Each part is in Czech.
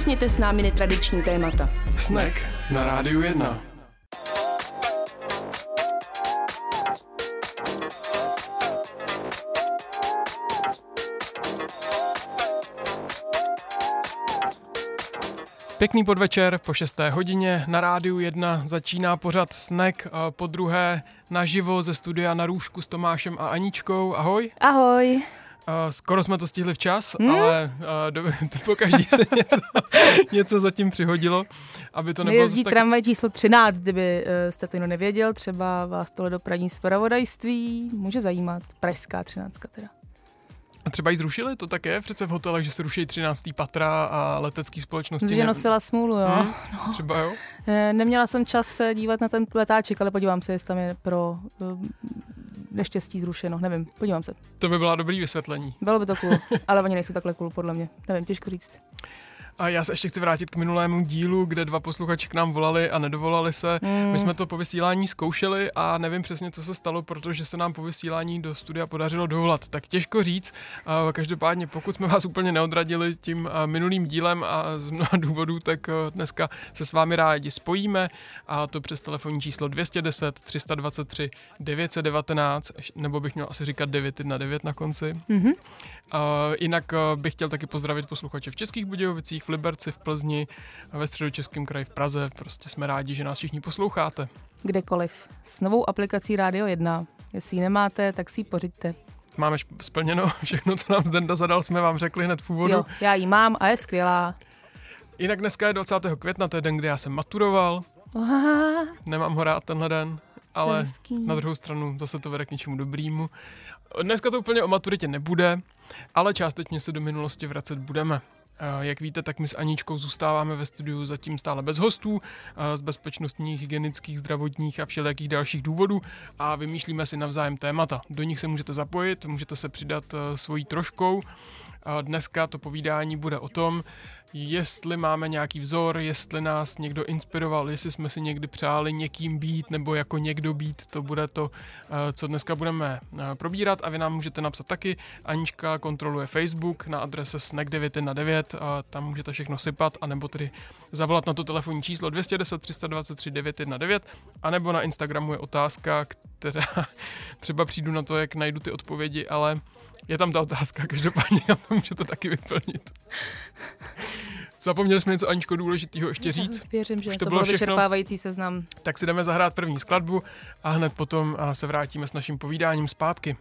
Nakousněte s námi netradiční témata. Snack na Rádiu 1. Pěkný podvečer po 6. hodině na rádiu 1 začíná pořad Snack po druhé naživo ze studia na růžku s Tomášem a Aničkou. Ahoj. Ahoj. Uh, skoro jsme to stihli včas, hmm? ale uh, do, to po každý se něco, něco zatím přihodilo, aby to nebylo Jezdí tak... tramvaj číslo 13, kdyby uh, jste to jenom nevěděl, třeba vás tohle dopravní zpravodajství může zajímat, pražská 13 teda. A třeba ji zrušili? To tak je přece v hotelech, že se ruší 13. patra a letecký společnosti. Že nosila smůlu, jo. Hmm, no. Třeba jo? Neměla jsem čas dívat na ten letáček, ale podívám se, jestli tam je pro neštěstí zrušeno, nevím, podívám se. To by byla dobrý vysvětlení. Bylo by to cool, ale oni nejsou takhle cool, podle mě. Nevím, těžko říct. A já se ještě chci vrátit k minulému dílu, kde dva posluchači k nám volali a nedovolali se. Mm. My jsme to po vysílání zkoušeli a nevím přesně, co se stalo, protože se nám po vysílání do studia podařilo dovolat. Tak těžko říct. Každopádně, pokud jsme vás úplně neodradili tím minulým dílem a z mnoha důvodů, tak dneska se s vámi rádi spojíme a to přes telefonní číslo 210 323 919, nebo bych měl asi říkat 919 na konci. Mm-hmm. Jinak bych chtěl taky pozdravit posluchače v Českých Budějovicích, Liberci, v Plzni, ve středočeském kraji v Praze. Prostě jsme rádi, že nás všichni posloucháte. Kdekoliv. S novou aplikací Radio 1. Jestli ji nemáte, tak si ji pořiďte. Máme splněno všechno, co nám Zdenda zadal, jsme vám řekli hned v úvodu. Jo, já ji mám a je skvělá. Jinak dneska je 20. května, to je den, kdy já jsem maturoval. Aha. Nemám ho rád tenhle den, ale na druhou stranu zase to vede k něčemu dobrýmu. Dneska to úplně o maturitě nebude, ale částečně se do minulosti vracet budeme. Jak víte, tak my s Aničkou zůstáváme ve studiu zatím stále bez hostů, z bezpečnostních, hygienických, zdravotních a všelijakých dalších důvodů a vymýšlíme si navzájem témata. Do nich se můžete zapojit, můžete se přidat svojí troškou. Dneska to povídání bude o tom, jestli máme nějaký vzor, jestli nás někdo inspiroval, jestli jsme si někdy přáli někým být nebo jako někdo být, to bude to, eh, co dneska budeme eh, probírat a vy nám můžete napsat taky. Anička kontroluje Facebook na adrese snack9 na 9 a tam můžete všechno sypat, anebo tedy zavolat na to telefonní číslo 210 323 919 anebo na Instagramu je otázka, která třeba přijdu na to, jak najdu ty odpovědi, ale je tam ta otázka, každopádně já to můžete taky vyplnit. Zapomněli jsme něco Aničko důležitého ještě říct. Věřím, že Už to, to bylo všechno. vyčerpávající seznam. Tak si jdeme zahrát první skladbu a hned potom se vrátíme s naším povídáním zpátky.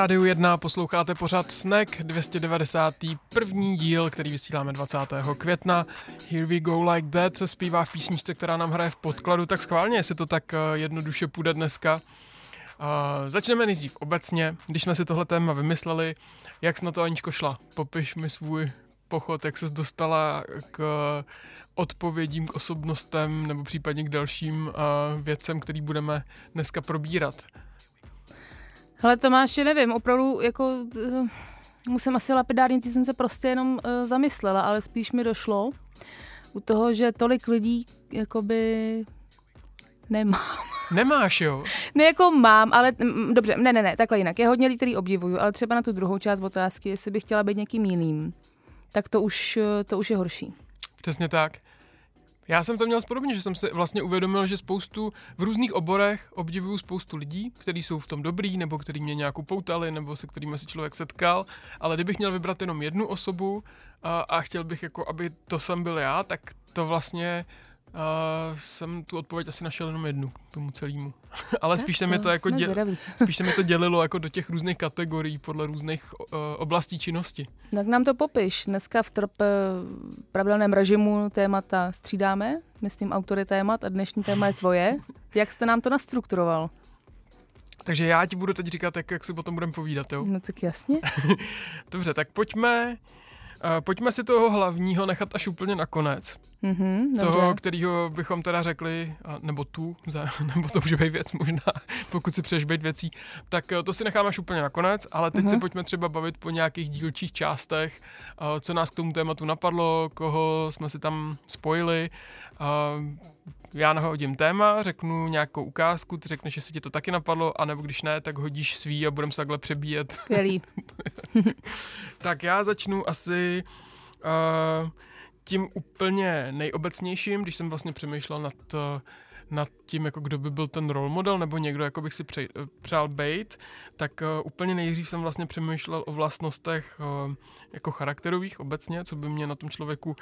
Rádiu 1 posloucháte pořád Snack 291. díl, který vysíláme 20. května. Here we go like that se zpívá v písničce, která nám hraje v podkladu, tak schválně, jestli to tak eh, jednoduše půjde dneska. Uh, začneme nejdřív obecně, když jsme si tohle téma vymysleli, jak jsi na to Aničko šla? Popiš mi svůj pochod, jak ses dostala k odpovědím, k osobnostem nebo případně k dalším uh, věcem, který budeme dneska probírat. Hele Tomáši, nevím, opravdu jako uh, musím asi lapidárně, ty jsem se prostě jenom uh, zamyslela, ale spíš mi došlo u toho, že tolik lidí jakoby nemám. Nemáš, jo? Ne, jako mám, ale m, dobře, ne, ne, ne, takhle jinak. Je hodně lidí, který obdivuju, ale třeba na tu druhou část otázky, jestli bych chtěla být někým jiným, tak to už, to už je horší. Přesně tak. Já jsem to měl podobně, že jsem si vlastně uvědomil, že spoustu v různých oborech obdivuju spoustu lidí, kteří jsou v tom dobrý, nebo kteří mě nějakou poutali, nebo se kterými se člověk setkal, ale kdybych měl vybrat jenom jednu osobu a, a chtěl bych, jako, aby to jsem byl já, tak to vlastně Uh, jsem tu odpověď asi našel jenom jednu tomu celému. Ale spíš se mi to jako děl, spíš se mi to dělilo jako do těch různých kategorií podle různých uh, oblastí činnosti. Tak nám to popiš. Dneska v trop pravidelném režimu témata střídáme, myslím autory témat a dnešní téma je tvoje. Jak jste nám to nastrukturoval? Takže já ti budu teď říkat, jak, jak si potom budeme povídat, jo? No tak jasně. Dobře, tak pojďme Uh, pojďme si toho hlavního nechat až úplně nakonec. Mm-hmm, toho, kterého bychom teda řekli, nebo tu, nebo to může být věc možná, pokud si přeješ být věcí, tak eh, to si necháme až úplně nakonec, ale teď mm-hmm. se pojďme třeba bavit po nějakých dílčích částech, uh, co nás k tomu tématu napadlo, koho jsme si tam spojili. Uh, já nahodím téma, řeknu nějakou ukázku, ty řekneš, jestli ti to taky napadlo, anebo když ne, tak hodíš svý a budeme se takhle přebíjet. Skvělý. tak já začnu asi uh, tím úplně nejobecnějším, když jsem vlastně přemýšlel nad, uh, nad tím, jako kdo by byl ten role model, nebo někdo, jako bych si pře, přál být, tak uh, úplně nejdřív jsem vlastně přemýšlel o vlastnostech jako charakterových obecně, co by mě na tom člověku,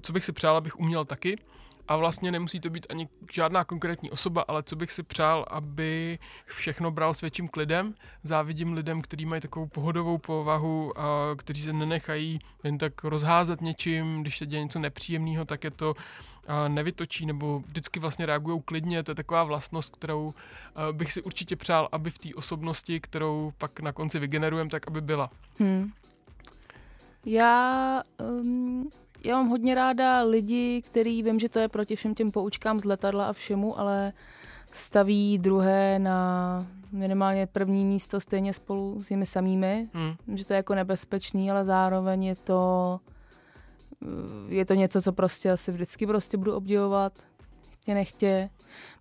co bych si přál, abych uměl taky a vlastně nemusí to být ani žádná konkrétní osoba, ale co bych si přál, aby všechno bral s větším klidem. Závidím lidem, kteří mají takovou pohodovou povahu, a kteří se nenechají jen tak rozházet něčím, když se děje něco nepříjemného, tak je to nevytočí nebo vždycky vlastně reagují klidně. To je taková vlastnost, kterou bych si určitě přál, aby v té osobnosti, kterou pak na konci vygenerujeme, tak aby byla. Hmm. Já um, já mám hodně ráda lidi, který vím, že to je proti všem těm poučkám z letadla a všemu, ale staví druhé na minimálně první místo stejně spolu s nimi samými. Hmm. Že to je jako nebezpečný, ale zároveň je to je to něco, co prostě asi vždycky prostě budu obdivovat. Chtě nechtě.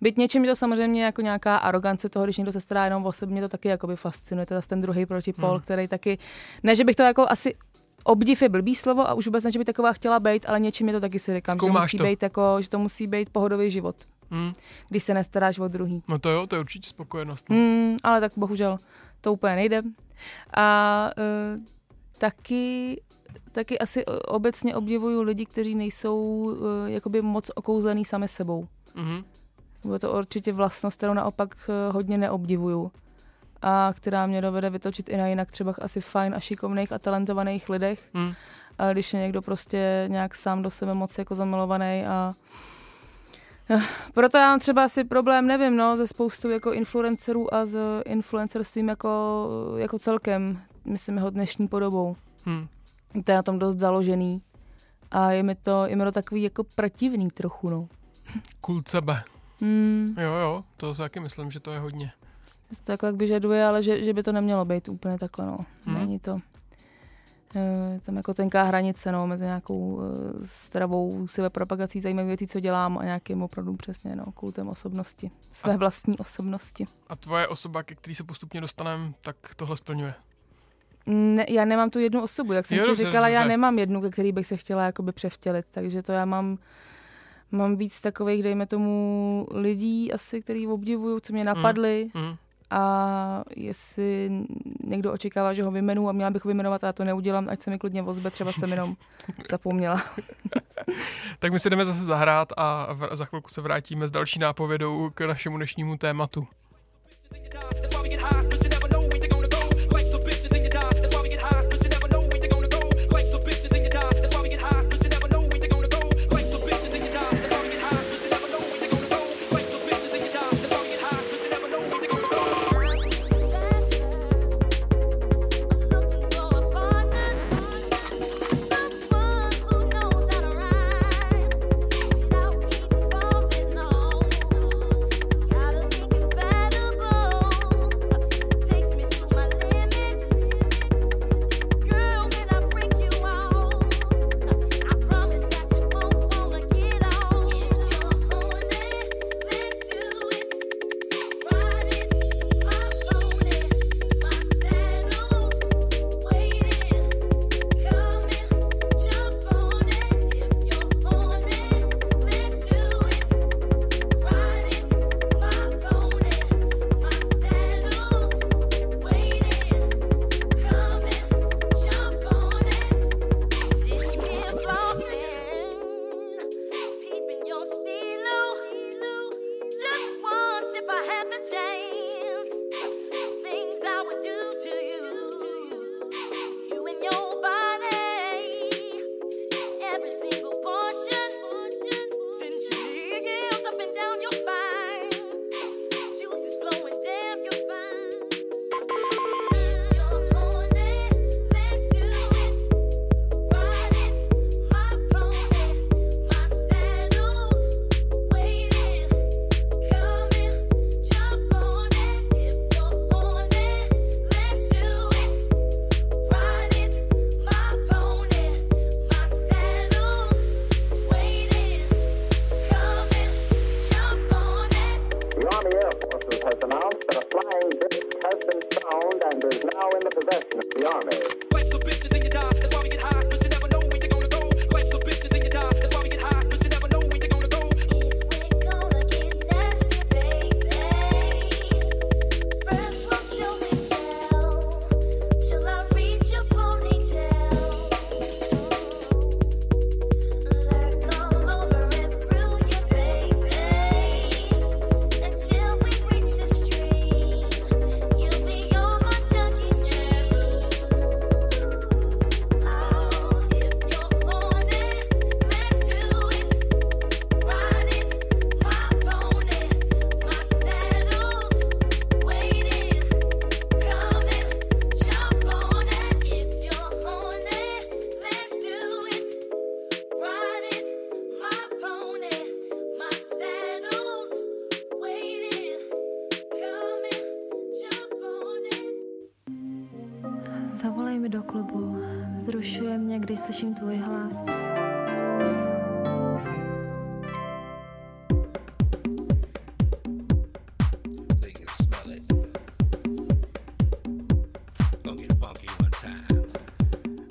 Byť něčím je to samozřejmě jako nějaká arogance toho, když někdo se stará jenom o sebe, mě to taky jakoby fascinuje, to je ten druhý protipol, hmm. který taky, ne, že bych to jako asi obdiv je blbý slovo a už vůbec ne, že by taková chtěla být, ale něčím je to taky si říkám, Zkoumáš že musí to. být jako, že to musí být pohodový život. Hmm. Když se nestaráš o druhý. No to jo, to je určitě spokojenost. No. Hmm, ale tak bohužel to úplně nejde. A uh, taky taky asi obecně obdivuju lidi, kteří nejsou uh, jakoby moc okouzlený sami sebou. Mm-hmm. Bylo to určitě vlastnost, kterou naopak uh, hodně neobdivuju a která mě dovede vytočit i na jinak třeba asi fajn a šikovných a talentovaných lidech. Hmm. Ale když je někdo prostě nějak sám do sebe moc jako zamilovaný a eh, proto já mám třeba asi problém, nevím, no, ze spoustu jako influencerů a s influencerstvím jako, jako celkem, myslím jeho dnešní podobou. Hmm. To je na tom dost založený a je mi to, je mi to takový jako protivný trochu, no. Kult sebe. Hmm. Jo, jo, to taky myslím, že to je hodně to jako jak vyžaduje, ale že, že by to nemělo být úplně takhle, no. Hmm. Není to. Je tam jako tenká hranice, no, mezi nějakou uh, stravou propagací zajímavých věcí, co dělám a nějakým opravdu přesně, no, kultem osobnosti. Své a, vlastní osobnosti. A tvoje osoba, ke který se postupně dostaneme, tak tohle splňuje? Ne, já nemám tu jednu osobu, jak jsem jo, ti dobře, říkala, dobře. já nemám jednu, ke který bych se chtěla jakoby převtělit, takže to já mám mám víc takových, dejme tomu, lidí asi, který obdivuju, co mě napadly, hmm. Hmm a jestli někdo očekává, že ho vymenu a měla bych ho vymenovat a já to neudělám, ať se mi klidně vozbe, třeba jsem jenom zapomněla. tak my si jdeme zase zahrát a za chvilku se vrátíme s další nápovědou k našemu dnešnímu tématu.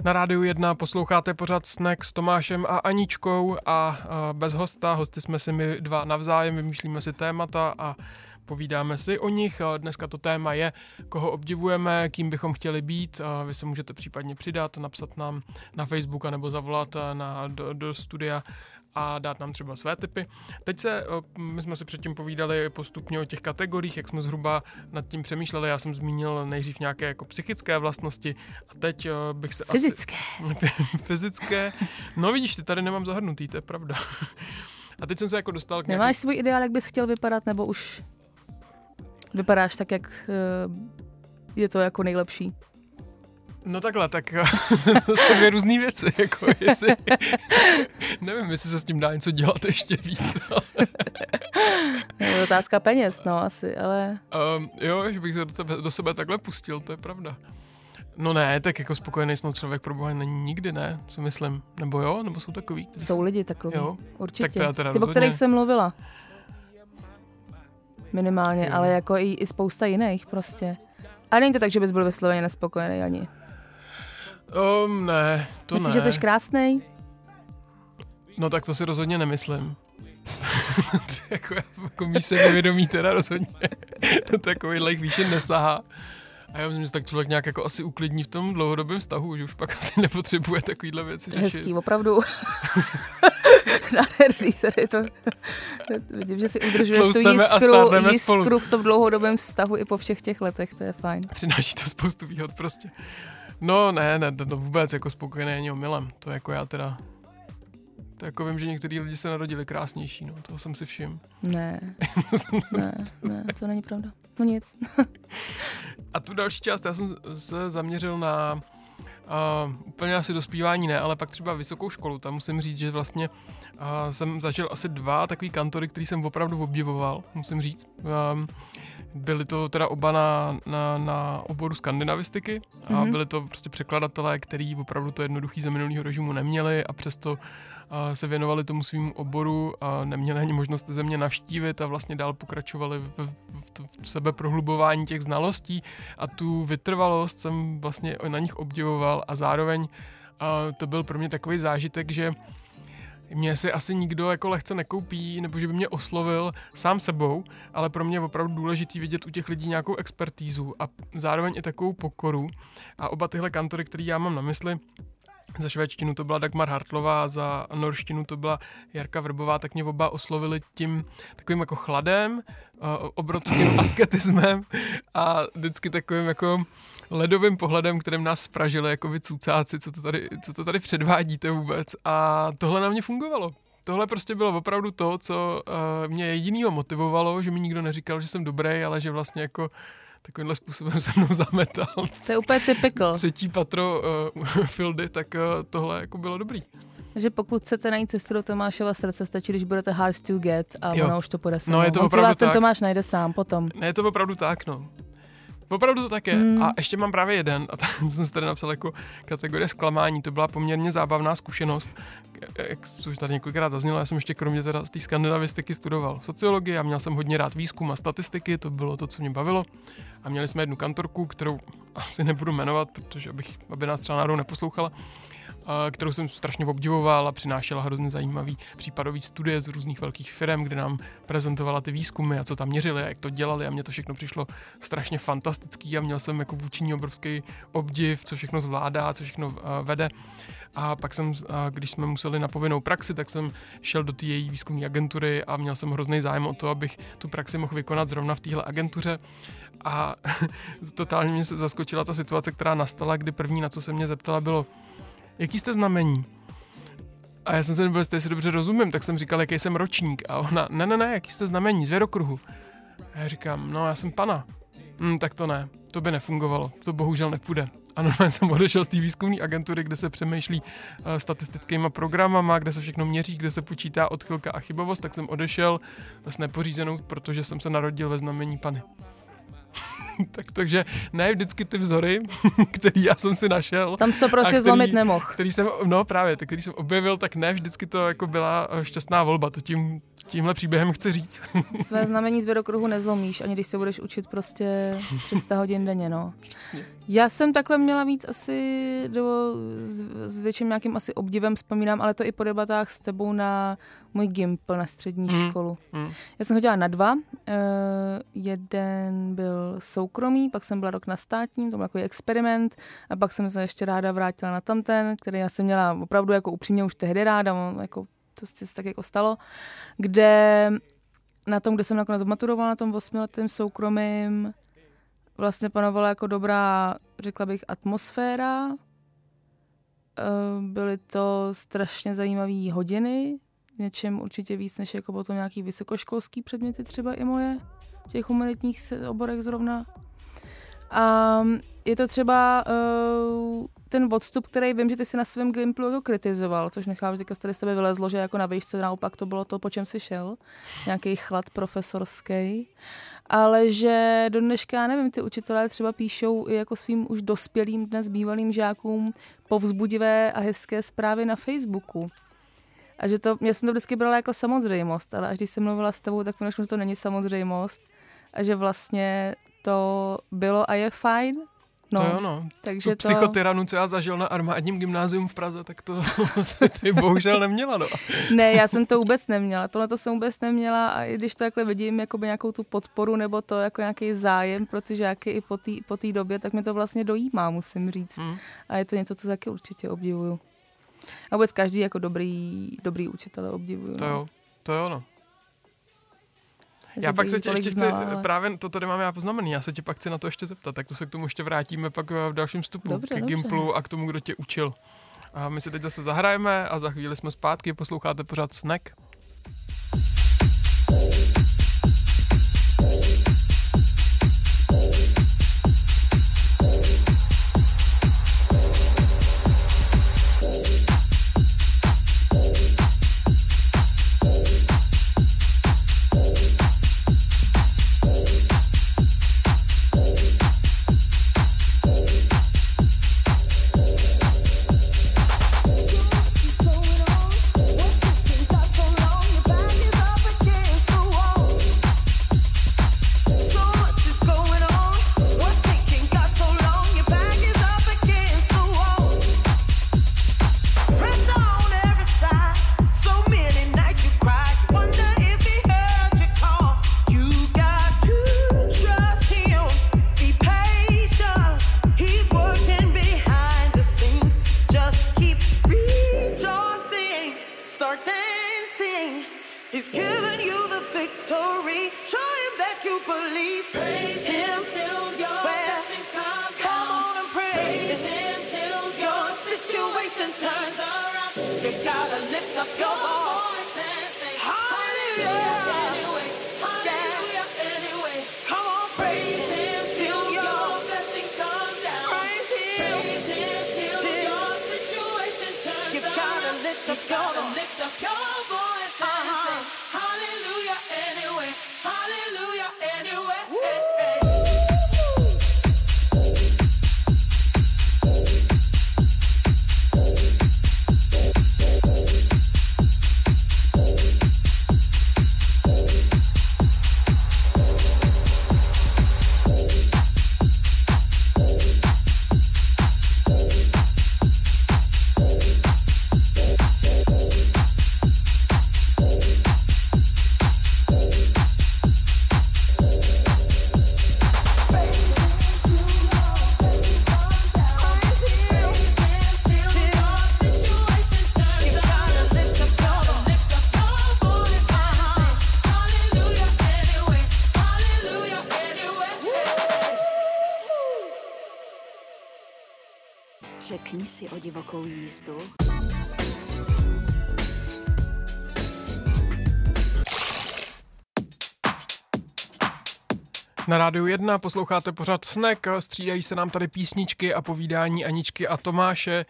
Na rádiu 1 posloucháte pořád Snack s Tomášem a Aničkou a bez hosta, hosty jsme si my dva navzájem, vymýšlíme si témata a povídáme si o nich. Dneska to téma je, koho obdivujeme, kým bychom chtěli být. Vy se můžete případně přidat, napsat nám na Facebook nebo zavolat na, do, do studia a dát nám třeba své typy. Teď se, my jsme si předtím povídali postupně o těch kategoriích, jak jsme zhruba nad tím přemýšleli. Já jsem zmínil nejdřív nějaké jako psychické vlastnosti a teď bych se Fyzické. Asi, fyzické. No vidíš, ty tady nemám zahrnutý, to je pravda. A teď jsem se jako dostal k nějaký... Nemáš svůj ideál, jak bys chtěl vypadat, nebo už vypadáš tak, jak je to jako nejlepší? No takhle, tak to jsou dvě různé věci, jako jestli, nevím, jestli se s tím dá něco dělat ještě víc. je otázka peněz, no asi, ale... Um, jo, že bych se do, tebe, do sebe takhle pustil, to je pravda. No ne, tak jako spokojený snad člověk pro boha není nikdy, ne, si myslím. Nebo jo, nebo jsou takový? Kteří jsou lidi takový, jo? určitě. Tak teda, teda Ty, o kterých jsem mluvila. Minimálně, jo. ale jako i, i spousta jiných prostě. A není to tak, že bys byl vysloveně nespokojený ani. Um, ne, to Myslíš, ne. že jsi krásný? No tak to si rozhodně nemyslím. jako, jako mý se nevědomí teda rozhodně. takovýhle výšin nesahá. A já myslím, že tak člověk nějak jako asi uklidní v tom dlouhodobém vztahu, že už pak asi nepotřebuje takovýhle věci řešit. Hezký, opravdu. Nádherný, tady to. Vidím, že si udržuješ tu jiskru, jiskru v tom dlouhodobém vztahu i po všech těch letech, to je fajn. Přináší to spoustu výhod prostě. No ne, ne, to vůbec jako spokojené není omylem. To jako já teda to jako vím, že některý lidi se narodili krásnější, no, toho jsem si všim. Ne, ne, ne, to není pravda. No nic. A tu další část, já jsem se zaměřil na uh, úplně asi dospívání ne, ale pak třeba vysokou školu. Tam musím říct, že vlastně uh, jsem zažil asi dva takový kantory, který jsem opravdu obdivoval, musím říct. Um, byli to teda oba na, na, na oboru skandinavistiky a mm-hmm. byli to prostě překladatelé, který opravdu to jednoduchý za minulého režimu neměli a přesto se věnovali tomu svým oboru a neměli ani možnost země navštívit a vlastně dál pokračovali v, v, v sebeprohlubování těch znalostí a tu vytrvalost jsem vlastně na nich obdivoval a zároveň a to byl pro mě takový zážitek, že mě si asi nikdo jako lehce nekoupí, nebo že by mě oslovil sám sebou, ale pro mě je opravdu důležitý vidět u těch lidí nějakou expertízu a zároveň i takovou pokoru. A oba tyhle kantory, které já mám na mysli, za švédštinu to byla Dagmar Hartlová, za norštinu to byla Jarka Vrbová, tak mě oba oslovili tím takovým jako chladem, obrovským asketismem a vždycky takovým jako ledovým pohledem, kterým nás spražili jako vy cucáci, co to tady, co to tady předvádíte vůbec. A tohle na mě fungovalo. Tohle prostě bylo opravdu to, co uh, mě jedinýho motivovalo, že mi nikdo neříkal, že jsem dobrý, ale že vlastně jako takovýmhle způsobem se mnou zametal. To je úplně typical. Třetí patro uh, Fildy, tak uh, tohle jako bylo dobrý. že pokud chcete najít cestu do Tomášova srdce, stačí, když budete hard to get a jo. ono už to půjde No, je to On opravdu tak. ten Tomáš najde sám potom. Ne, je to opravdu tak, no. Opravdu to tak je. Mm. A ještě mám právě jeden, a tam jsem si tady napsal jako kategorie zklamání. To byla poměrně zábavná zkušenost, jak už tady několikrát zaznělo, já jsem ještě kromě teda té skandinavistiky studoval sociologii a měl jsem hodně rád výzkum a statistiky, to bylo to, co mě bavilo. A měli jsme jednu kantorku, kterou asi nebudu jmenovat, protože abych, aby nás třeba náhodou neposlouchala, kterou jsem strašně obdivoval a přinášela hrozně zajímavý případový studie z různých velkých firm, kde nám prezentovala ty výzkumy a co tam měřili a jak to dělali a mně to všechno přišlo strašně fantastický a měl jsem jako vůči ní obrovský obdiv, co všechno zvládá, co všechno vede. A pak jsem, když jsme museli na povinnou praxi, tak jsem šel do té její výzkumné agentury a měl jsem hrozný zájem o to, abych tu praxi mohl vykonat zrovna v téhle agentuře. A totálně mě zaskočila ta situace, která nastala, kdy první, na co se mě zeptala, bylo, jaký jste znamení? A já jsem se nebyl, jestli si dobře rozumím, tak jsem říkal, jaký jsem ročník. A ona, ne, ne, ne, jaký jste znamení, zvěrokruhu. A já říkám, no já jsem pana. Hm, tak to ne, to by nefungovalo, to bohužel nepůjde. A normálně jsem odešel z té výzkumné agentury, kde se přemýšlí uh, statistickými programama, kde se všechno měří, kde se počítá odchylka a chybovost, tak jsem odešel s nepořízenou, protože jsem se narodil ve znamení Pany. tak, takže ne vždycky ty vzory, který já jsem si našel. Tam to prostě který, zlomit nemohl. Který jsem, no právě, tak který jsem objevil, tak ne vždycky to jako byla eh, šťastná volba, to tím, tímhle příběhem chci říct. Své znamení z vědokruhu nezlomíš, ani když se budeš učit prostě 300 hodin denně, no. Přesně. Já jsem takhle měla víc asi, do, s, s větším nějakým asi obdivem vzpomínám, ale to i po debatách s tebou na můj gimpl na střední mm. školu. Mm. Já jsem chodila na dva. Uh, jeden byl soukromý, pak jsem byla rok na státním, to byl jako experiment a pak jsem se ještě ráda vrátila na tamten, který já jsem měla opravdu jako upřímně už tehdy ráda, jako to se tak jako stalo, kde na tom, kde jsem nakonec maturovala, na tom osmiletém soukromým, vlastně panovala jako dobrá, řekla bych, atmosféra. Eh, byly to strašně zajímavé hodiny, něčem určitě víc než jako potom nějaký vysokoškolský předměty, třeba i moje, v těch humanitních oborech zrovna. A je to třeba uh, ten odstup, který vím, že ty si na svém Gimplu kritizoval, což nechám, že tady z tebe vylezlo, že jako na výšce naopak to bylo to, po čem si šel. Nějaký chlad profesorský. Ale že do dneška, nevím, ty učitelé třeba píšou i jako svým už dospělým dnes bývalým žákům povzbudivé a hezké zprávy na Facebooku. A že to, já jsem to vždycky brala jako samozřejmost, ale až když jsem mluvila s tebou, tak mi že to není samozřejmost a že vlastně to bylo a je fajn, No, to jo, no. Takže tu to... psychotyranu, co já zažil na armádním gymnázium v Praze, tak to se ty bohužel neměla, no. ne, já jsem to vůbec neměla. Tohle to jsem vůbec neměla a i když to takhle vidím, jakoby nějakou tu podporu nebo to jako nějaký zájem pro ty žáky i po té po době, tak mi to vlastně dojímá, musím říct. Hmm. A je to něco, co taky určitě obdivuju. A vůbec každý jako dobrý, dobrý učitel obdivuju. To no. jo, to jo, no. Já pak se tě ještě chci, ale... právě to tady mám já poznamený, já se tě pak chci na to ještě zeptat, tak to se k tomu ještě vrátíme pak v dalším vstupu, dobře, k dobře. Gimplu a k tomu, kdo tě učil. A my si teď zase zahrajeme a za chvíli jsme zpátky, posloucháte pořád Snack. Na rádiu 1 posloucháte pořád Snack, střídají se nám tady písničky a povídání Aničky a Tomáše,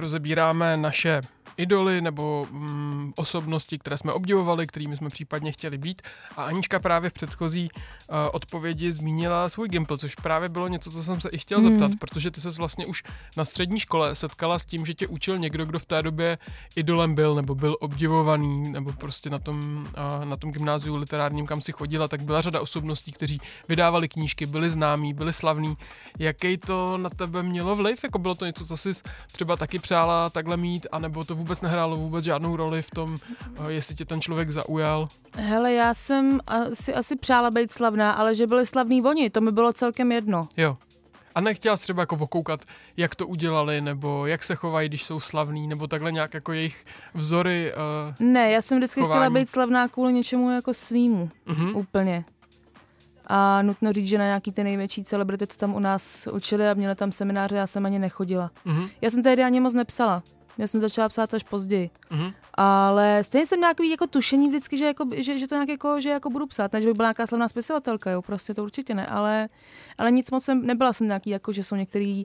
rozebíráme naše idoly nebo mm, osobnosti, které jsme obdivovali, kterými jsme případně chtěli být. A Anička právě v předchozí uh, odpovědi zmínila svůj Gimple, což právě bylo něco, co jsem se i chtěl mm. zeptat, protože ty se vlastně už na střední škole setkala s tím, že tě učil někdo, kdo v té době idolem byl, nebo byl obdivovaný, nebo prostě na tom, uh, na tom gymnáziu literárním, kam si chodila, tak byla řada osobností, kteří vydávali knížky, byli známí, byli slavní. Jaký to na tebe mělo vliv? Jako bylo to něco, co jsi třeba taky přála takhle mít, anebo to vůbec nehrálo vůbec žádnou roli v tom, eh, jestli tě ten člověk zaujal? Hele, já jsem si asi přála být slavná, ale že byli slavní oni, to mi bylo celkem jedno. Jo. A nechtěla jsi třeba jako okoukat, jak to udělali, nebo jak se chovají, když jsou slavní, nebo takhle nějak jako jejich vzory uh, Ne, já jsem vždycky chování. chtěla být slavná kvůli něčemu jako svýmu. Uh-huh. Úplně. A nutno říct, že na nějaký ty největší celebrity, co tam u nás učili a měli tam semináře, já jsem ani nechodila. Uh-huh. Já jsem tehdy ani moc nepsala. Já jsem začala psát až později. Mm-hmm. Ale stejně jsem nějaký jako tušení vždycky, že, jako, že, že to nějak jako, že jako budu psát. Ne, že bych byla nějaká slavná spisovatelka, jo, prostě to určitě ne. Ale, ale nic moc jsem, nebyla jsem nějaký, jako, že jsou některý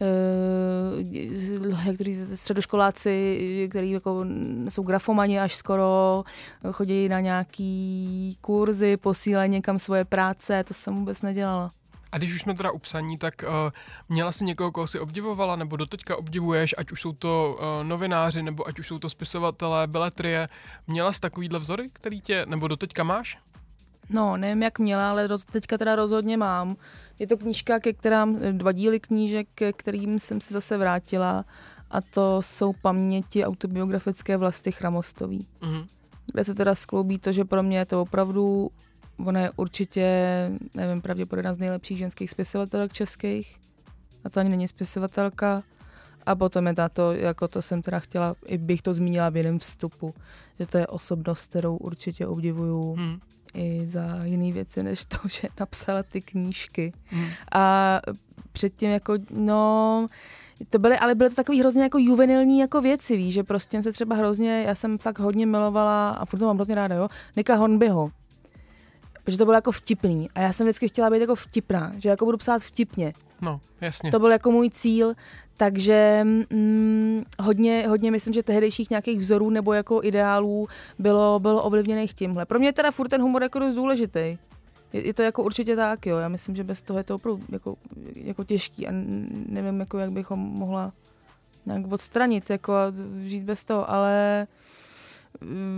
uh, některý středoškoláci, který jako jsou grafomani až skoro, chodí na nějaký kurzy, posílají někam svoje práce, to jsem vůbec nedělala. A když už jsme teda upsaní, tak uh, měla jsi někoho, koho si obdivovala, nebo doteďka obdivuješ, ať už jsou to uh, novináři, nebo ať už jsou to spisovatelé, beletrie. Měla jsi takovýhle vzory, který tě, nebo doteďka máš? No, nevím, jak měla, ale roz, teďka teda rozhodně mám. Je to knížka, ke kterám, dva díly knížek, ke kterým jsem se zase vrátila a to jsou paměti autobiografické vlasti Chramostový. Mm-hmm. Kde se teda skloubí to, že pro mě je to opravdu, ona je určitě, nevím, pravděpodobně jedna z nejlepších ženských spisovatelek českých. A to ani není spisovatelka. A potom je to, jako to jsem teda chtěla, i bych to zmínila v jiném vstupu, že to je osobnost, kterou určitě obdivuju. Hmm i za jiné věci, než to, že napsala ty knížky. Hmm. A předtím jako, no, to byly, ale byly to takový hrozně jako juvenilní jako věci, víš, že prostě se třeba hrozně, já jsem fakt hodně milovala, a furt to mám hrozně ráda, jo, Nika Hornbyho. Protože to bylo jako vtipný. A já jsem vždycky chtěla být jako vtipná, že jako budu psát vtipně. No, jasně. To byl jako můj cíl, takže mm, hodně, hodně myslím, že tehdejších nějakých vzorů nebo jako ideálů bylo, bylo ovlivněných tímhle. Pro mě je teda furt ten humor jako dost důležitý. Je, je to jako určitě tak, jo. Já myslím, že bez toho je to opravdu jako, jako těžký a nevím, jako jak bychom mohla nějak odstranit jako a žít bez toho, ale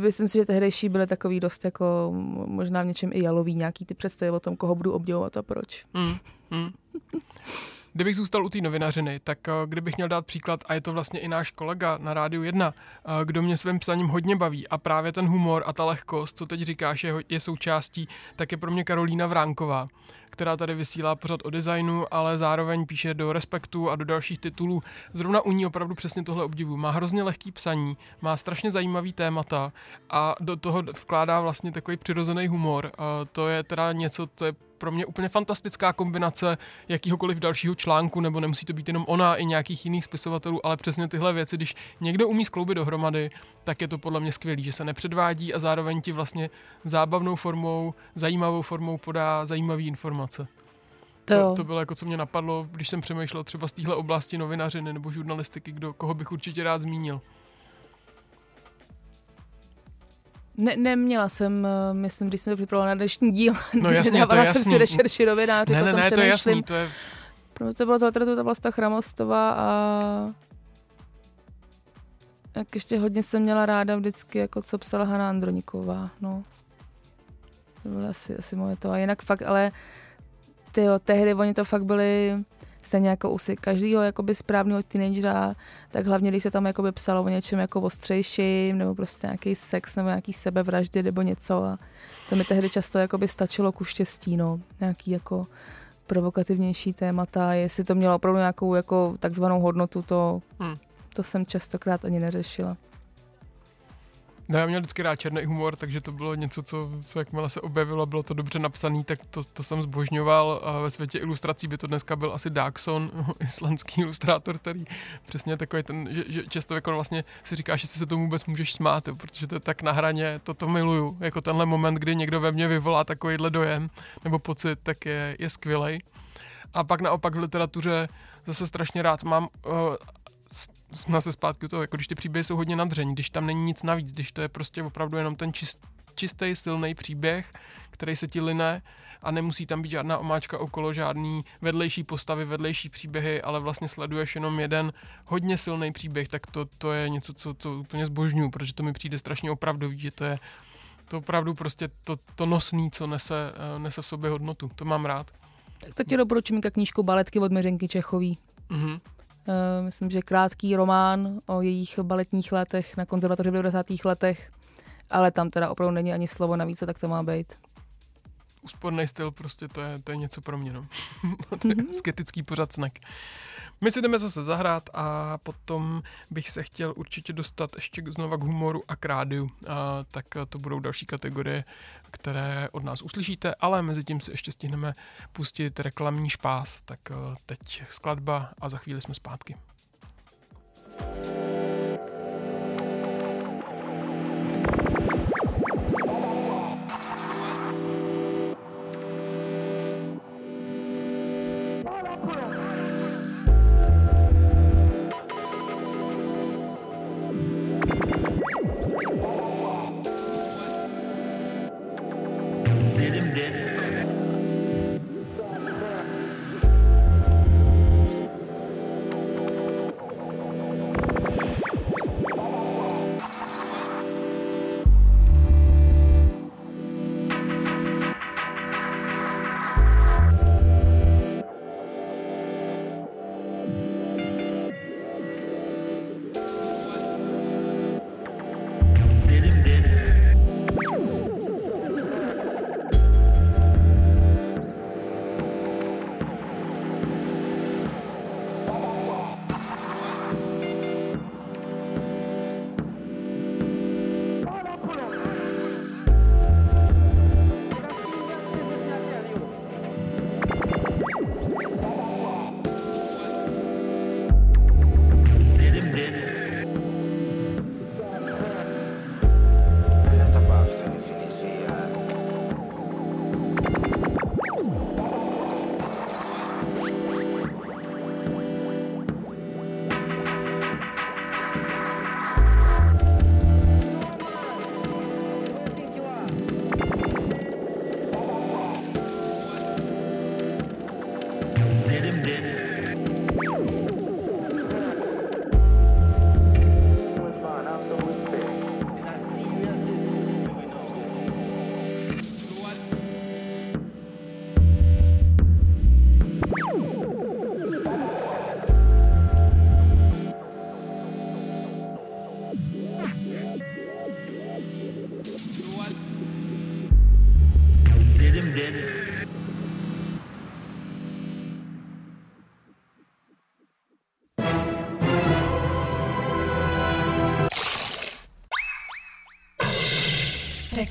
myslím si, že tehdejší byly takový dost jako možná v něčem i jalový, nějaký ty představy o tom, koho budu obdivovat a proč. Mm, mm. Kdybych zůstal u té novinařiny, tak eh, kdybych měl dát příklad, a je to vlastně i náš kolega na Rádiu 1, eh, kdo mě svým psaním hodně baví a právě ten humor a ta lehkost, co teď říkáš, je, je součástí, tak je pro mě Karolína Vránková která tady vysílá pořád o designu, ale zároveň píše do Respektu a do dalších titulů. Zrovna u ní opravdu přesně tohle obdivu. Má hrozně lehký psaní, má strašně zajímavý témata a do toho vkládá vlastně takový přirozený humor. A to je teda něco, to je pro mě úplně fantastická kombinace jakýhokoliv dalšího článku, nebo nemusí to být jenom ona i nějakých jiných spisovatelů, ale přesně tyhle věci, když někdo umí skloubit dohromady, tak je to podle mě skvělý, že se nepředvádí a zároveň ti vlastně zábavnou formou, zajímavou formou podá zajímavé informace. To, to, to bylo jako, co mě napadlo, když jsem přemýšlel třeba z téhle oblasti novinařiny nebo žurnalistiky, kdo, koho bych určitě rád zmínil. Ne, neměla jsem, eh, myslím, když jsem to připravovala na dnešní díl, no jasně, to je jasný. jsem si rešerši novináři, ne, ne, ne, to je jasný, to je... Pro to byla za to byla Chramostová a jak ještě hodně jsem měla ráda vždycky, jako co psala Hanna Androniková, no. To bylo asi, asi moje to. A jinak fakt, ale tyjo, tehdy oni to fakt byli stejně jako u si každého jakoby správného teenagera, tak hlavně, když se tam jakoby psalo o něčem jako ostřejším, nebo prostě nějaký sex, nebo nějaký sebevraždy, nebo něco a to mi tehdy často jakoby stačilo ku štěstí, no. Nějaký jako provokativnější témata, jestli to mělo opravdu nějakou jako takzvanou hodnotu, to, hmm. to jsem častokrát ani neřešila. No já měl vždycky rád černý humor, takže to bylo něco, co, co jakmile se objevilo, bylo to dobře napsané, tak to, to jsem zbožňoval. A ve světě ilustrací by to dneska byl asi Daxon, islandský ilustrátor, který přesně takový ten, že, že často jako vlastně si říká, že si se tomu vůbec můžeš smát, jo, protože to je tak na hraně, to to miluju. Jako tenhle moment, kdy někdo ve mně vyvolá takovýhle dojem nebo pocit, tak je, je skvělej. A pak naopak v literatuře zase strašně rád mám uh, jsme se zpátky u toho, jako když ty příběhy jsou hodně nadření, když tam není nic navíc, když to je prostě opravdu jenom ten čist, čistý, silný příběh, který se ti line a nemusí tam být žádná omáčka okolo, žádný vedlejší postavy, vedlejší příběhy, ale vlastně sleduješ jenom jeden hodně silný příběh, tak to, to je něco, co, co úplně zbožňuju, protože to mi přijde strašně opravdový, že to je to opravdu prostě to, to nosný, co nese, eh, nese v sobě hodnotu. To mám rád. Tak to ti doporučím jako knížku Baletky od Meřenky Čechový. Mm-hmm. Uh, myslím, že krátký román o jejich baletních letech na konzervatoři v 90. letech, ale tam teda opravdu není ani slovo navíc, tak to má být. Úsporný styl, prostě to je, to je něco pro mě, no. to je mm-hmm. pořad snack. My si jdeme zase zahrát a potom bych se chtěl určitě dostat ještě znova k humoru a k rádiu. A, tak to budou další kategorie, které od nás uslyšíte, ale mezi tím si ještě stihneme pustit reklamní špás. Tak teď skladba a za chvíli jsme zpátky. thank you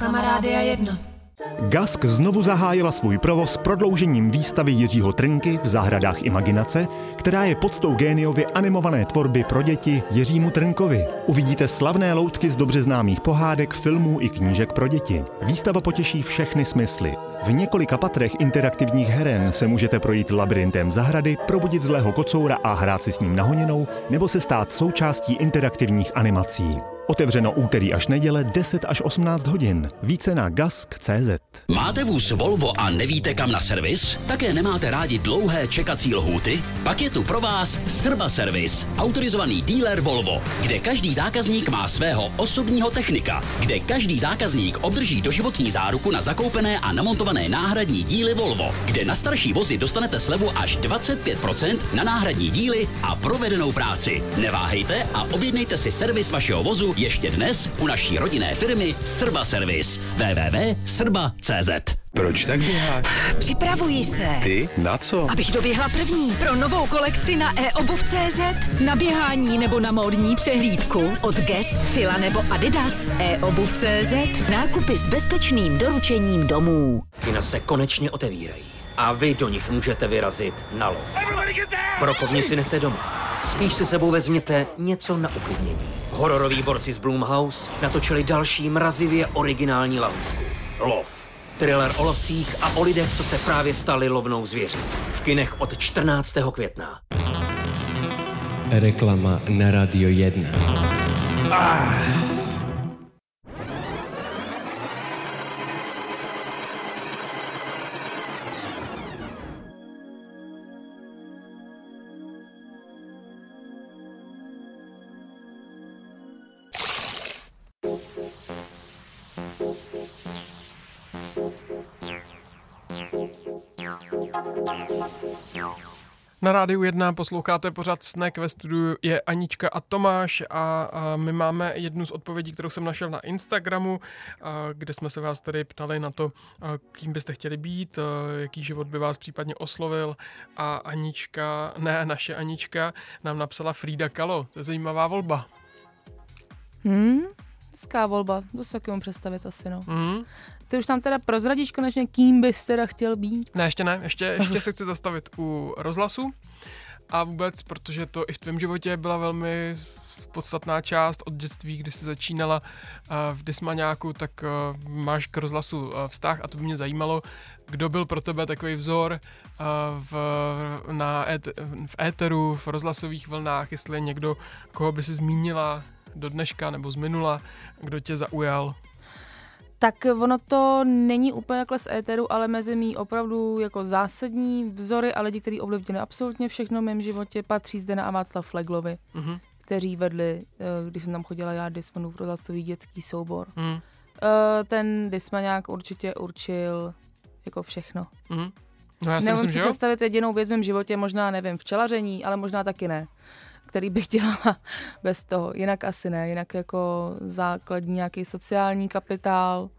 Reklama Rádia 1. Gask znovu zahájila svůj provoz prodloužením výstavy Jiřího Trnky v zahradách Imaginace, která je podstou géniově animované tvorby pro děti Jiřímu Trnkovi. Uvidíte slavné loutky z dobře známých pohádek, filmů i knížek pro děti. Výstava potěší všechny smysly. V několika patrech interaktivních heren se můžete projít labirintem zahrady, probudit zlého kocoura a hrát si s ním nahoněnou, nebo se stát součástí interaktivních animací. Otevřeno úterý až neděle 10 až 18 hodin. Více na gask.cz. Máte vůz Volvo a nevíte kam na servis? Také nemáte rádi dlouhé čekací lhůty? Pak je tu pro vás Srba Servis, autorizovaný dealer Volvo, kde každý zákazník má svého osobního technika, kde každý zákazník obdrží doživotní záruku na zakoupené a namontované náhradní díly Volvo, kde na starší vozy dostanete slevu až 25% na náhradní díly a provedenou práci. Neváhejte a objednejte si servis vašeho vozu ještě dnes u naší rodinné firmy Srba Service www.srba.cz Proč tak běháš? Připravuji se. Ty? Na co? Abych doběhla první pro novou kolekci na e-obuv.cz. Na běhání nebo na módní přehlídku od Guess, Fila nebo Adidas. e-obuv.cz. Nákupy s bezpečným doručením domů. Kina se konečně otevírají a vy do nich můžete vyrazit na lov. Brokovnici nechte doma. Spíš si sebou vezměte něco na uklidnění. Hororoví borci z Blumhouse natočili další mrazivě originální lahůdku. Lov. Thriller o lovcích a o lidech, co se právě stali lovnou zvěří. V kinech od 14. května. Reklama na Radio 1. Ah. Na rádiu 1 posloucháte pořád Snack ve studiu je Anička a Tomáš a, a my máme jednu z odpovědí, kterou jsem našel na Instagramu, a, kde jsme se vás tady ptali na to, a, kým byste chtěli být, a, jaký život by vás případně oslovil a Anička, ne naše Anička, nám napsala Frida Kalo. To je zajímavá volba. Hmm, hezká volba, to se taky představit asi, no. Mm. Ty už tam teda prozradíš konečně, kým bys teda chtěl být? Ne, ještě ne, ještě, ještě se chci zastavit u rozhlasu a vůbec, protože to i v tvém životě byla velmi podstatná část od dětství, kdy jsi začínala v Dismaňáku, tak máš k rozhlasu vztah a to by mě zajímalo, kdo byl pro tebe takový vzor v, na et, v éteru, v rozhlasových vlnách, jestli je někdo, koho by si zmínila do dneška nebo z minula, kdo tě zaujal? Tak ono to není úplně takhle z éteru, ale mezi mý opravdu jako zásadní vzory a lidi, kteří ovlivnili absolutně všechno v mém životě, patří Zdena a Václav Fleglovi, mm-hmm. kteří vedli, eh, když jsem tam chodila já, Dismanův rozhlasový dětský soubor. Mm. Ten Dismaňák určitě určil jako všechno. Mm. No já si Nemůžu si představit jedinou věc v mém životě, možná nevím, včelaření, ale možná taky ne který bych dělala bez toho. Jinak asi ne, jinak jako základní nějaký sociální kapitál,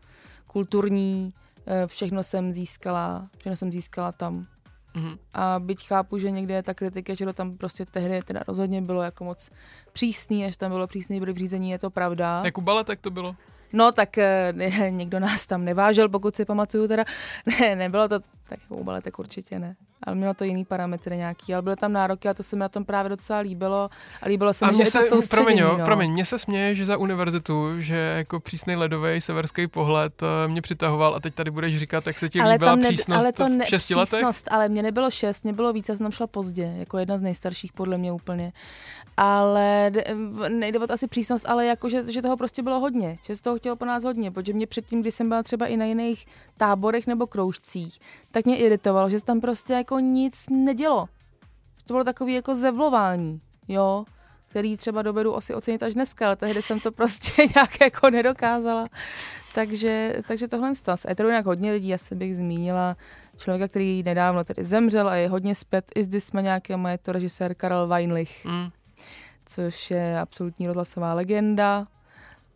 kulturní, eh, všechno jsem získala, všechno jsem získala tam. Mm-hmm. A byť chápu, že někde je ta kritika, že to tam prostě tehdy teda rozhodně bylo jako moc přísný, až tam bylo přísný v řízení, je to pravda. Jak u baletek to bylo? No tak ne, eh, někdo nás tam nevážel, pokud si pamatuju teda. Ne, nebylo to tak jako u baletek určitě ne ale mělo to jiný parametry nějaký, ale byly tam nároky a to se mi na tom právě docela líbilo a líbilo se mi, že se, to promiň, jo, no. promiň, mně se směje, že za univerzitu, že jako přísný ledový severský pohled eh, mě přitahoval a teď tady budeš říkat, jak se ti ale líbila nebyl, přísnost ale to ne, v šesti přísnost, letech? ale mě nebylo šest, mě bylo víc, já jsem šla pozdě, jako jedna z nejstarších podle mě úplně. Ale nejde o to asi přísnost, ale jako, že, že toho prostě bylo hodně, že z toho chtělo po nás hodně, protože mě předtím, když jsem byla třeba i na jiných táborech nebo kroužcích, tak mě iritovalo, že tam prostě jako nic nedělo. To bylo takový jako zevlování, jo, který třeba dovedu asi ocenit až dneska, ale tehdy jsem to prostě nějak jako nedokázala. Takže, takže tohle z S Eteru jinak hodně lidí, asi bych zmínila člověka, který nedávno tedy zemřel a je hodně zpět i s Dismaňákem, je to režisér Karel Weinlich, mm. což je absolutní rozhlasová legenda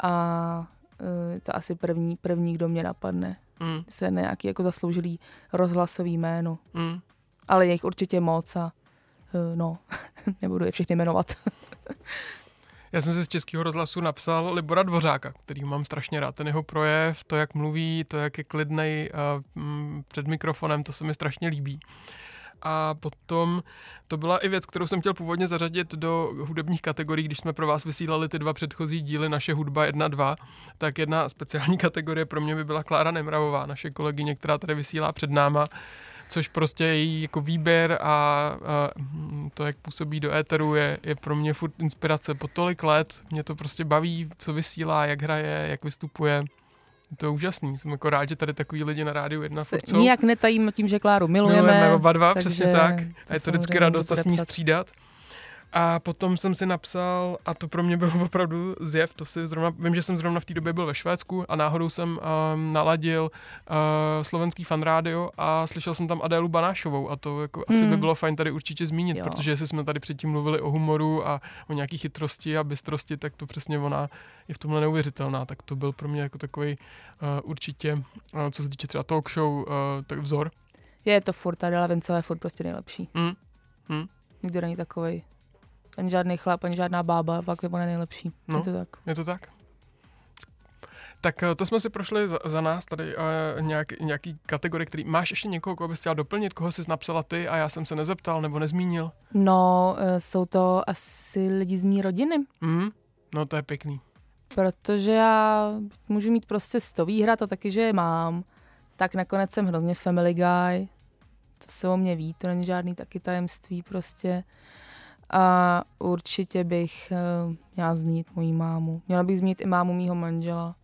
a uh, je to asi první, první, kdo mě napadne mm. se nějaký jako zasloužilý rozhlasový jméno. Mm. Ale je jich určitě moc a uh, no, nebudu je všechny jmenovat. Já jsem si z Českého rozhlasu napsal Libora Dvořáka, který mám strašně rád. Ten jeho projev, to, jak mluví, to, jak je klidnej uh, před mikrofonem, to se mi strašně líbí. A potom to byla i věc, kterou jsem chtěl původně zařadit do hudebních kategorií, když jsme pro vás vysílali ty dva předchozí díly naše hudba 1-2, tak jedna speciální kategorie pro mě by byla Klára Nemravová, naše kolegyně, která tady vysílá před náma což prostě její jako výběr a, a to, jak působí do éteru, je, je pro mě furt inspirace. Po tolik let mě to prostě baví, co vysílá, jak hraje, jak vystupuje. Je to úžasný. Jsem jako rád, že tady takový lidi na rádiu jedna Se jsou. Nijak netajím tím, že Kláru milujeme. Milujeme oba dva, přesně tak. A je to vždycky radost se s ní střídat. A potom jsem si napsal, a to pro mě bylo opravdu zjev, to si zrovna, vím, že jsem zrovna v té době byl ve Švédsku a náhodou jsem um, naladil uh, slovenský fan rádio a slyšel jsem tam Adélu Banášovou a to jako hmm. asi by hmm. bylo fajn tady určitě zmínit, jo. protože jestli jsme tady předtím mluvili o humoru a o nějaký chytrosti a bystrosti, tak to přesně ona je v tomhle neuvěřitelná, tak to byl pro mě jako takový uh, určitě, uh, co se týče třeba talk show, uh, tak vzor. Je to furt, Adela Vincová je furt prostě nejlepší. Hmm. Hmm. Nikdo není takový ani žádný chlap, ani žádná bába, pak je ona nejlepší. No, je to tak. Je to tak. Tak eh, to jsme si prošli za, za nás tady uh, nějak, nějaký kategorie, který máš ještě někoho, koho bys chtěla doplnit, koho jsi napsala ty a já jsem se nezeptal nebo nezmínil? No, uh, jsou to asi lidi z mý rodiny. Mm, no to je pěkný. Protože já můžu mít prostě sto výhrad a taky, že je mám, tak nakonec jsem hrozně family guy. To se o mě ví, to není žádný taky tajemství prostě. A určitě bych uh, měla zmínit moji mámu. Měla bych zmínit i mámu mýho manžela.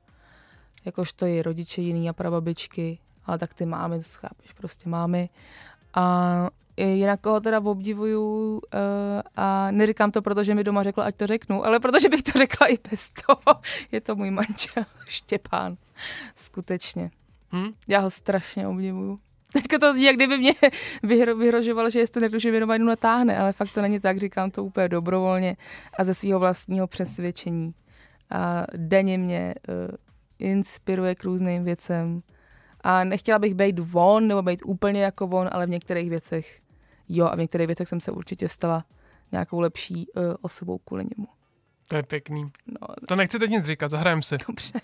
Jakož to je rodiče jiný a prababičky, ale tak ty máme, to schápeš, prostě máme. A jinak koho teda obdivuju uh, a neříkám to, protože mi doma řekla, ať to řeknu, ale protože bych to řekla i bez toho. Je to můj manžel Štěpán. Skutečně. Hmm? Já ho strašně obdivuju. Teďka to zní, jak kdyby mě vyhro, vyhrožoval, že jestli neduže věnování natáhne, ale fakt to není tak, říkám to úplně dobrovolně a ze svého vlastního přesvědčení. A denně mě uh, inspiruje k různým věcem. A nechtěla bych být von nebo být úplně jako von, ale v některých věcech jo a v některých věcech jsem se určitě stala nějakou lepší uh, osobou kvůli němu. To je pěkný. No, to nechci teď nic říkat, zahrajem si. Dobře.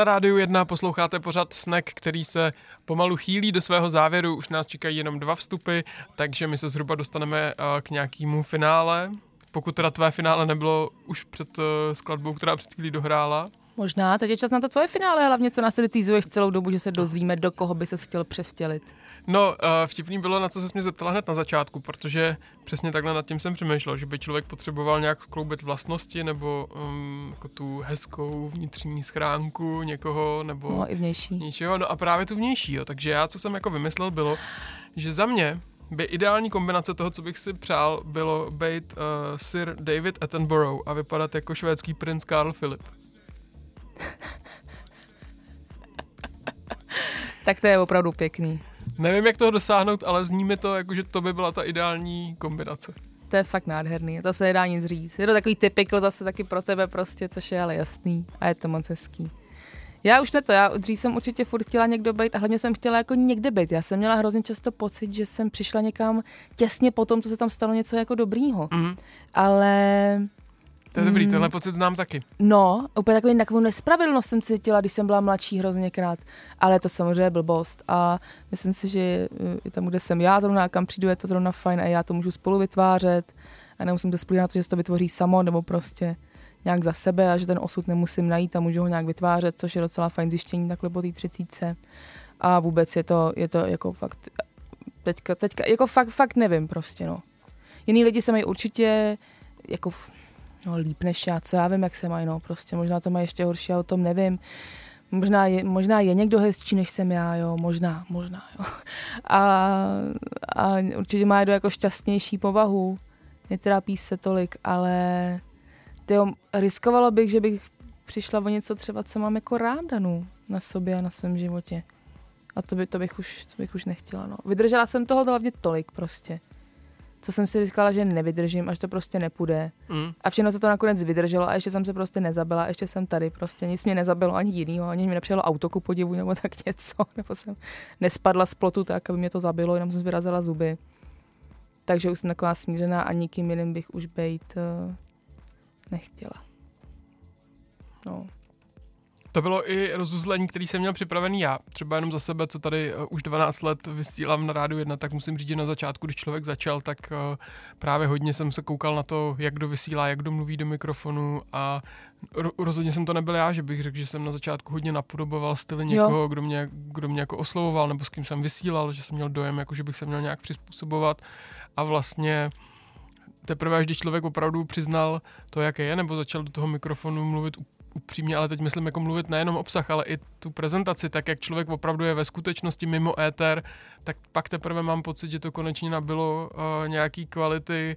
Na rádiu 1 posloucháte pořad Snack, který se pomalu chýlí do svého závěru. Už nás čekají jenom dva vstupy, takže my se zhruba dostaneme eh, k nějakému finále. Pokud teda tvé finále nebylo už před eh, skladbou, která před chvílí dohrála. Možná, teď je čas na to tvoje finále, hlavně co nás tedy týzuješ celou dobu, že se dozvíme, do koho by se chtěl převtělit. No, uh, vtipný bylo, na co se mě zeptala hned na začátku, protože přesně takhle nad tím jsem přemýšlel, že by člověk potřeboval nějak skloubit vlastnosti nebo um, jako tu hezkou vnitřní schránku někoho nebo no, i vnější. něčeho. No a právě tu vnější, jo. takže já, co jsem jako vymyslel, bylo, že za mě by ideální kombinace toho, co bych si přál, bylo být uh, Sir David Attenborough a vypadat jako švédský princ Karl Philip. tak to je opravdu pěkný. Nevím, jak toho dosáhnout, ale zní mi to, jako, že to by byla ta ideální kombinace. To je fakt nádherný, to se nedá nic říct. Je to takový typikl zase taky pro tebe prostě, což je ale jasný a je to moc hezký. Já už ne to, já dřív jsem určitě furt chtěla někdo být a hlavně jsem chtěla jako někde být. Já jsem měla hrozně často pocit, že jsem přišla někam těsně po tom, co se tam stalo něco jako dobrýho. Mm. Ale to je dobrý, mm. tenhle pocit znám taky. No, úplně takový, takovou nespravedlnost jsem cítila, když jsem byla mladší hrozněkrát. Ale to samozřejmě je blbost. A myslím si, že i tam, kde jsem já zrovna, kam přijdu, je to zrovna fajn a já to můžu spolu vytvářet. A nemusím se na to, že se to vytvoří samo, nebo prostě nějak za sebe a že ten osud nemusím najít a můžu ho nějak vytvářet, což je docela fajn zjištění takhle po té třicíce. A vůbec je to, je to jako fakt, teďka, teďka, jako fakt, fakt nevím prostě, no. Jiný lidi se mají určitě jako no, líp než já, co já vím, jak se mají, no, prostě možná to mají ještě horší, já o tom nevím. Možná je, možná je někdo hezčí, než jsem já, jo, možná, možná, jo. A, a určitě má někdo jako šťastnější povahu, netrápí se tolik, ale tyjo, riskovalo bych, že bych přišla o něco třeba, co mám jako ráda, no, na sobě a na svém životě. A to, by, to, bych už, to bych už nechtěla, no. Vydržela jsem toho hlavně tolik prostě co jsem si říkala, že nevydržím, až to prostě nepůjde. Mm. A všechno se to nakonec vydrželo a ještě jsem se prostě nezabila, ještě jsem tady, prostě nic mě nezabilo ani jinýho, ani mi nepřijelo auto ku podivu nebo tak něco, nebo jsem nespadla z plotu tak, aby mě to zabilo, jenom jsem vyrazila zuby. Takže už jsem taková smířená a nikým jiným bych už být uh, nechtěla. No. To bylo i rozuzlení, který jsem měl připravený já. Třeba jenom za sebe, co tady uh, už 12 let vysílám na rádu 1, tak musím říct, že na začátku, když člověk začal, tak uh, právě hodně jsem se koukal na to, jak kdo vysílá, jak kdo mluví do mikrofonu a ro- rozhodně jsem to nebyl já, že bych řekl, že jsem na začátku hodně napodoboval styly někoho, kdo mě, kdo mě jako oslovoval nebo s kým jsem vysílal, že jsem měl dojem, jako že bych se měl nějak přizpůsobovat a vlastně teprve, až když člověk opravdu přiznal to, jaké je, nebo začal do toho mikrofonu mluvit upřímně, ale teď myslím jako mluvit nejenom obsah, ale i tu prezentaci, tak jak člověk opravdu je ve skutečnosti mimo éter, tak pak teprve mám pocit, že to konečně nabilo uh, nějaký kvality,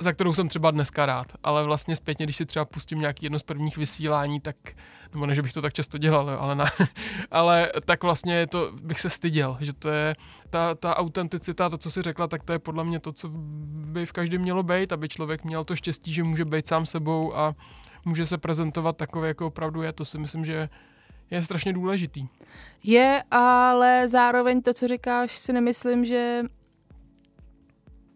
za kterou jsem třeba dneska rád. Ale vlastně zpětně, když si třeba pustím nějaký jedno z prvních vysílání, tak, nebo ne, že bych to tak často dělal, ale, ne, ale tak vlastně to bych se styděl, že to je ta, ta autenticita, to, co si řekla, tak to je podle mě to, co by v každém mělo být, aby člověk měl to štěstí, že může být sám sebou a může se prezentovat takové, jako opravdu je. To si myslím, že je strašně důležitý. Je, ale zároveň to, co říkáš, si nemyslím, že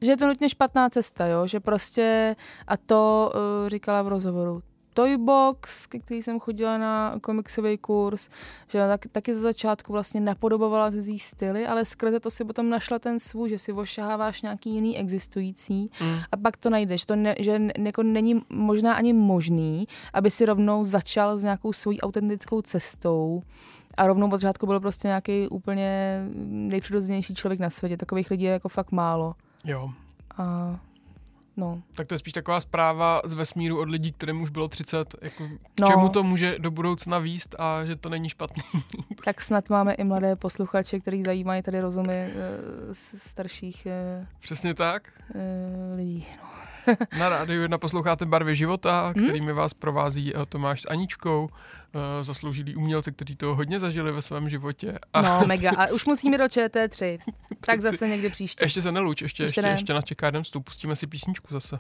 že je to nutně špatná cesta, jo? že prostě, a to uh, říkala v rozhovoru, Toybox, ke který jsem chodila na komiksový kurz, že tak, taky za začátku vlastně napodobovala ty styly, ale skrze to si potom našla ten svůj, že si ošaháváš nějaký jiný existující mm. a pak to najdeš. To ne, že jako není možná ani možný, aby si rovnou začal s nějakou svojí autentickou cestou a rovnou od začátku byl prostě nějaký úplně nejpřirozenější člověk na světě. Takových lidí je jako fakt málo. Jo. A No. Tak to je spíš taková zpráva z vesmíru od lidí, kterým už bylo 30, jako k no. čemu to může do budoucna výst a že to není špatný. tak snad máme i mladé posluchače, který zajímají tady rozumy uh, starších uh, Přesně tak. Uh, lidí. No. Na rádiu jedna posloucháte Barvy života, hmm? kterými vás provází eh, Tomáš s Aničkou, eh, zasloužilí umělci, kteří to hodně zažili ve svém životě. A... No, mega. A už musíme do ČT3. tak zase někdy příště. Ještě se neluč, ještě, ještě, ještě, ještě nás čeká jeden vstup. Pustíme si písničku zase.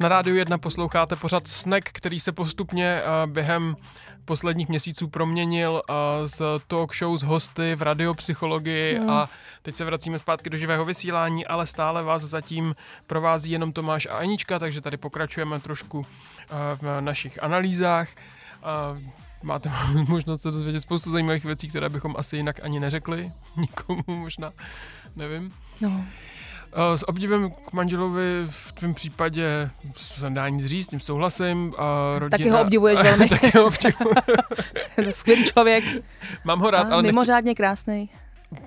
Na rádiu 1 posloucháte pořad Snack, který se postupně uh, během posledních měsíců proměnil uh, z talk show s hosty v radiopsychologii Hmm. a teď se vracíme zpátky do živého vysílání, ale stále vás zatím provází jenom Tomáš a Anička, takže tady pokračujeme trošku uh, v našich analýzách. Uh, máte možnost se dozvědět spoustu zajímavých věcí, které bychom asi jinak ani neřekli nikomu možná, nevím. No. Uh, S obdivem k manželovi v tvém případě se dá nic říct, s tím souhlasím. Uh, rodina, Taky ho obdivuješ velmi. Taky ho to skvělý člověk. Mám ho rád, A ale nechci, mimořádně krásný.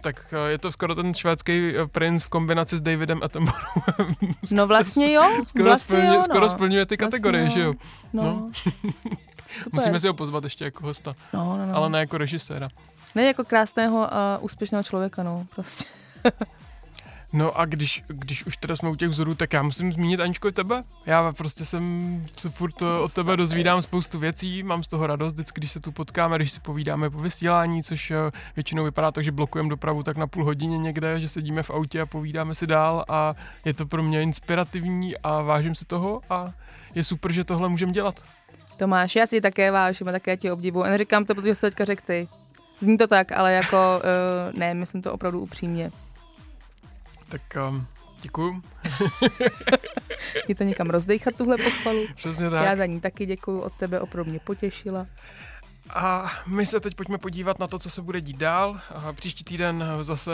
Tak uh, je to skoro ten švédský uh, princ v kombinaci s Davidem Attenboroughom. No vlastně jo. skoro, vlastně splňuje, jo, no. skoro splňuje ty kategorie, Vlastně že jo? No. Super. Musíme si ho pozvat ještě jako hosta. No, no, no. Ale ne jako režiséra. Ne jako krásného a úspěšného člověka, no, prostě. No a když, když už teda jsme u těch vzorů, tak já musím zmínit Aničko i tebe. Já prostě jsem se furt eh, od tebe dozvídám spoustu věcí, mám z toho radost vždycky, když se tu potkáme, když si povídáme po vysílání, což eh, většinou vypadá tak, že blokujeme dopravu tak na půl hodině někde, že sedíme v autě a povídáme si dál a je to pro mě inspirativní a vážím si toho a je super, že tohle můžeme dělat. Tomáš, já si také vážím a také tě obdivuju. A neříkám to, protože to teďka řekl ty. Zní to tak, ale jako, uh, ne, myslím to opravdu upřímně. Tak um, děkuju. Je to někam rozdejchat tuhle pochvalu. Přesně tak. Já za ní taky děkuju, od tebe opravdu mě potěšila. A my se teď pojďme podívat na to, co se bude dít dál. Příští týden zase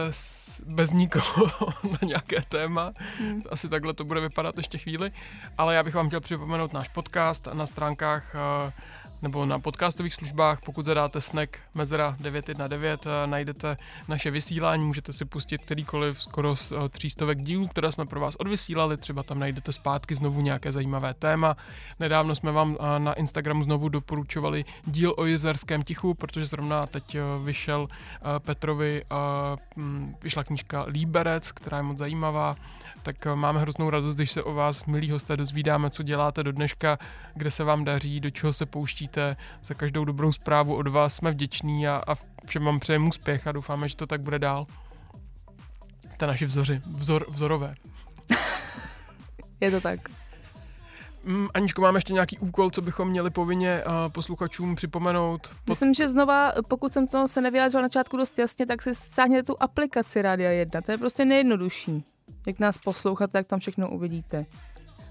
bez nikoho na nějaké téma. Hmm. Asi takhle to bude vypadat ještě chvíli. Ale já bych vám chtěl připomenout náš podcast na stránkách eh, nebo na podcastových službách. Pokud zadáte Snack Mezera 919, eh, najdete naše vysílání, můžete si pustit kterýkoliv skoro z eh, třístovek dílů, které jsme pro vás odvysílali. Třeba tam najdete zpátky znovu nějaké zajímavé téma. Nedávno jsme vám eh, na Instagramu znovu doporučovali díl o jezerském tichu, protože zrovna teď vyšel Petrovi, mm, vyšla knížka Líberec, která je moc zajímavá, tak máme hroznou radost, když se o vás, milí hosté, dozvídáme, co děláte do dneška, kde se vám daří, do čeho se pouštíte. Za každou dobrou zprávu od vás jsme vděční a, a všem vám přejeme úspěch a doufáme, že to tak bude dál. Jste naši vzory, vzor, vzorové. Je to tak. Mm, Aničko, máme ještě nějaký úkol, co bychom měli povinně uh, posluchačům připomenout? Pod... Myslím, že znova, pokud jsem to se nevyjádřila na začátku dost jasně, tak si stáhněte tu aplikaci Rádia 1. To je prostě nejjednodušší. Jak nás posloucháte, tak tam všechno uvidíte.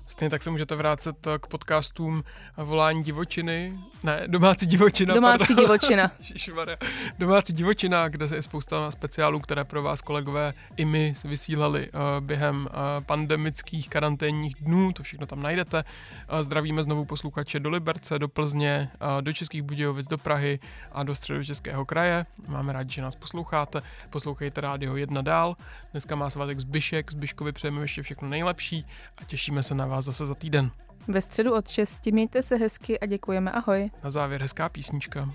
Stejně tak se můžete vrátit eh, k podcastům Volání divočiny, ne, Domácí divočina. Domácí pardon. divočina. Domácí divočina, kde je spousta speciálů, které pro vás kolegové i my vysílali uh, během uh, pandemických karanténních dnů, to všechno tam najdete. Uh, zdravíme znovu posluchače do Liberce, do Plzně, do Českých Budějovic, do Prahy a do středočeského kraje. Máme rádi, že nás posloucháte. Poslouchejte rádio 1 dál. Dneska má svátek Zbyšek, Zbyškovi přejeme ještě všechno nejlepší a těšíme se na vás zase za týden. Ve středu od 6 mějte se hezky a děkujeme. Ahoj. Na závěr hezká písnička.